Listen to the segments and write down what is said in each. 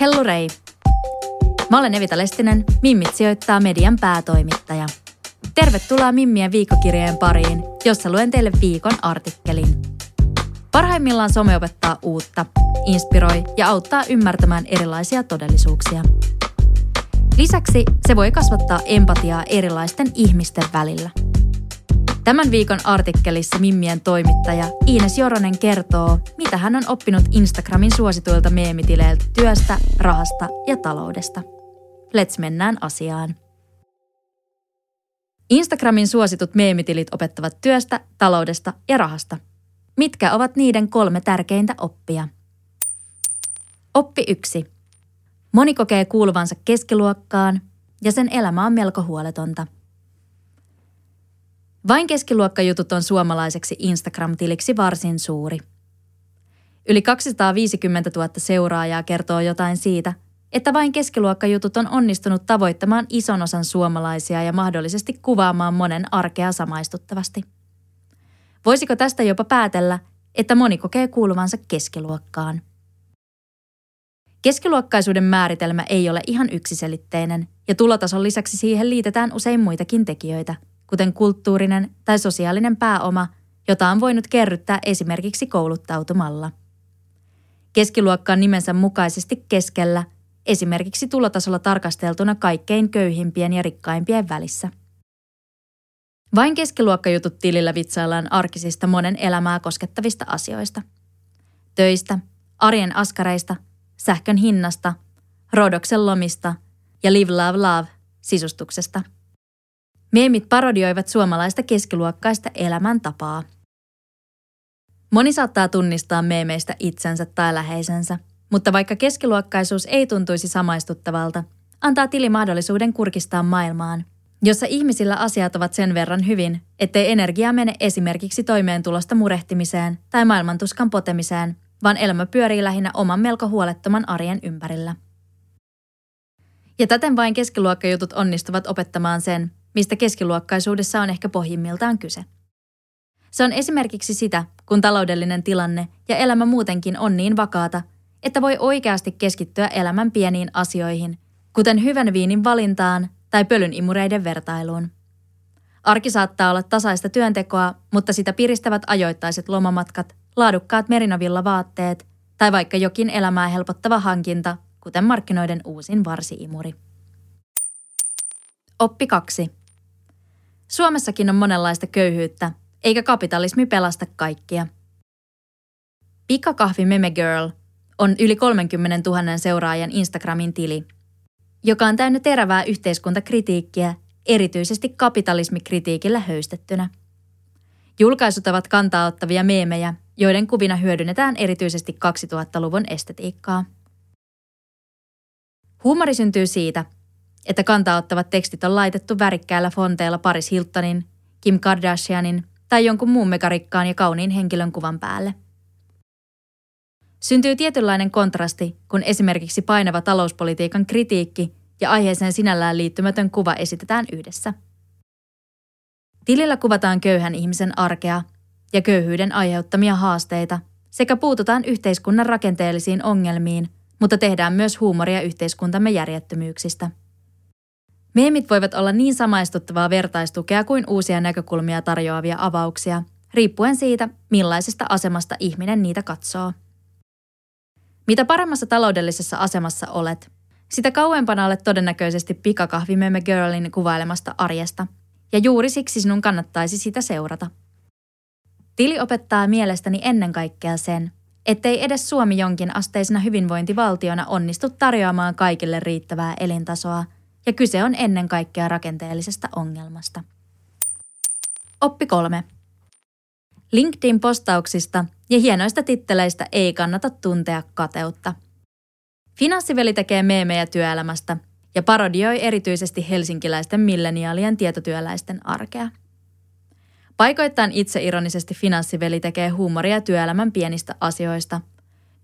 Hellurei! Mä olen Evita Lestinen, Mimmit sijoittaa median päätoimittaja. Tervetuloa Mimmien viikkokirjojen pariin, jossa luen teille viikon artikkelin. Parhaimmillaan some opettaa uutta, inspiroi ja auttaa ymmärtämään erilaisia todellisuuksia. Lisäksi se voi kasvattaa empatiaa erilaisten ihmisten välillä. Tämän viikon artikkelissa Mimmien toimittaja Ines Joronen kertoo, mitä hän on oppinut Instagramin suosituilta meemitileiltä työstä, rahasta ja taloudesta. Let's mennään asiaan. Instagramin suositut meemitilit opettavat työstä, taloudesta ja rahasta. Mitkä ovat niiden kolme tärkeintä oppia? Oppi 1. Moni kokee kuuluvansa keskiluokkaan ja sen elämä on melko huoletonta. Vain keskiluokkajutut on suomalaiseksi Instagram-tiliksi varsin suuri. Yli 250 000 seuraajaa kertoo jotain siitä – että vain keskiluokkajutut on onnistunut tavoittamaan ison osan suomalaisia ja mahdollisesti kuvaamaan monen arkea samaistuttavasti. Voisiko tästä jopa päätellä, että moni kokee kuuluvansa keskiluokkaan? Keskiluokkaisuuden määritelmä ei ole ihan yksiselitteinen, ja tulotason lisäksi siihen liitetään usein muitakin tekijöitä, kuten kulttuurinen tai sosiaalinen pääoma, jota on voinut kerryttää esimerkiksi kouluttautumalla. Keskiluokka on nimensä mukaisesti keskellä – esimerkiksi tulotasolla tarkasteltuna kaikkein köyhimpien ja rikkaimpien välissä. Vain keskiluokkajutut tilillä vitsaillaan arkisista monen elämää koskettavista asioista. Töistä, arjen askareista, sähkön hinnasta, rodoksen lomista ja live love love sisustuksesta. Meemit parodioivat suomalaista keskiluokkaista elämäntapaa. Moni saattaa tunnistaa meemeistä itsensä tai läheisensä – mutta vaikka keskiluokkaisuus ei tuntuisi samaistuttavalta, antaa tili mahdollisuuden kurkistaa maailmaan, jossa ihmisillä asiat ovat sen verran hyvin, ettei energiaa mene esimerkiksi toimeentulosta murehtimiseen tai maailmantuskan potemiseen, vaan elämä pyörii lähinnä oman melko huolettoman arjen ympärillä. Ja täten vain keskiluokkajutut onnistuvat opettamaan sen, mistä keskiluokkaisuudessa on ehkä pohjimmiltaan kyse. Se on esimerkiksi sitä, kun taloudellinen tilanne ja elämä muutenkin on niin vakaata, että voi oikeasti keskittyä elämän pieniin asioihin, kuten hyvän viinin valintaan tai pölyn imureiden vertailuun. Arki saattaa olla tasaista työntekoa, mutta sitä piristävät ajoittaiset lomamatkat, laadukkaat merinavilla vaatteet tai vaikka jokin elämää helpottava hankinta, kuten markkinoiden uusin varsiimuri. Oppi 2. Suomessakin on monenlaista köyhyyttä, eikä kapitalismi pelasta kaikkia. Pikakahvi Meme Girl on yli 30 000 seuraajan Instagramin tili, joka on täynnä terävää yhteiskuntakritiikkiä, erityisesti kapitalismikritiikillä höystettynä. Julkaisut ovat kantaa ottavia meemejä, joiden kuvina hyödynnetään erityisesti 2000-luvun estetiikkaa. Huumori syntyy siitä, että kantaa ottavat tekstit on laitettu värikkäillä fonteilla Paris Hiltonin, Kim Kardashianin tai jonkun muun megarikkaan ja kauniin henkilön kuvan päälle – Syntyy tietynlainen kontrasti, kun esimerkiksi painava talouspolitiikan kritiikki ja aiheeseen sinällään liittymätön kuva esitetään yhdessä. Tilillä kuvataan köyhän ihmisen arkea ja köyhyyden aiheuttamia haasteita sekä puututaan yhteiskunnan rakenteellisiin ongelmiin, mutta tehdään myös huumoria yhteiskuntamme järjettömyyksistä. Meemit voivat olla niin samaistuttavaa vertaistukea kuin uusia näkökulmia tarjoavia avauksia, riippuen siitä, millaisesta asemasta ihminen niitä katsoo. Mitä paremmassa taloudellisessa asemassa olet, sitä kauempana olet todennäköisesti pikakahvimemme girlin kuvailemasta arjesta, ja juuri siksi sinun kannattaisi sitä seurata. Tili opettaa mielestäni ennen kaikkea sen, ettei edes Suomi jonkin asteisena hyvinvointivaltiona onnistu tarjoamaan kaikille riittävää elintasoa, ja kyse on ennen kaikkea rakenteellisesta ongelmasta. Oppi kolme. LinkedIn-postauksista ja hienoista titteleistä ei kannata tuntea kateutta. Finanssiveli tekee meemejä työelämästä ja parodioi erityisesti helsinkiläisten milleniaalien tietotyöläisten arkea. Paikoittain itseironisesti finanssiveli tekee huumoria työelämän pienistä asioista,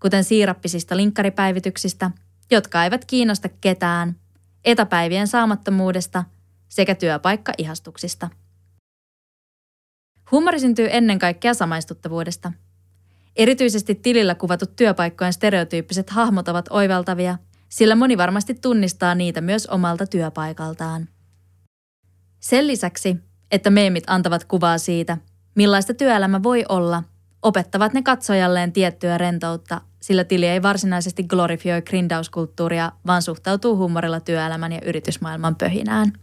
kuten siirappisista linkkaripäivityksistä, jotka eivät kiinnosta ketään, etäpäivien saamattomuudesta sekä työpaikkaihastuksista. Huumori syntyy ennen kaikkea samaistuttavuudesta. Erityisesti tilillä kuvatut työpaikkojen stereotyyppiset hahmot ovat oivaltavia, sillä moni varmasti tunnistaa niitä myös omalta työpaikaltaan. Sen lisäksi että meemit antavat kuvaa siitä, millaista työelämä voi olla, opettavat ne katsojalleen tiettyä rentoutta, sillä tili ei varsinaisesti glorifioi grindauskulttuuria, vaan suhtautuu huumorilla työelämän ja yritysmaailman pöhinään.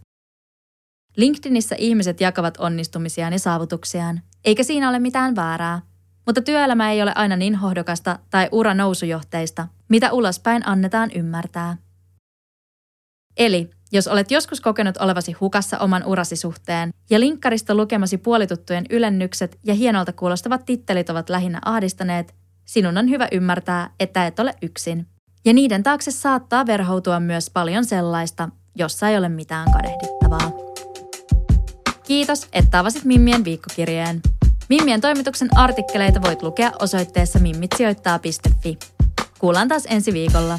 LinkedInissä ihmiset jakavat onnistumisiaan ja saavutuksiaan, eikä siinä ole mitään väärää. Mutta työelämä ei ole aina niin hohdokasta tai ura nousujohteista, mitä ulospäin annetaan ymmärtää. Eli jos olet joskus kokenut olevasi hukassa oman urasi suhteen ja linkkarista lukemasi puolituttujen ylennykset ja hienolta kuulostavat tittelit ovat lähinnä ahdistaneet, sinun on hyvä ymmärtää, että et ole yksin. Ja niiden taakse saattaa verhoutua myös paljon sellaista, jossa ei ole mitään kadehdittavaa. Kiitos, että avasit Mimmien viikkokirjeen. Mimmien toimituksen artikkeleita voit lukea osoitteessa mimmitsijoittaa.fi. Kuullaan taas ensi viikolla.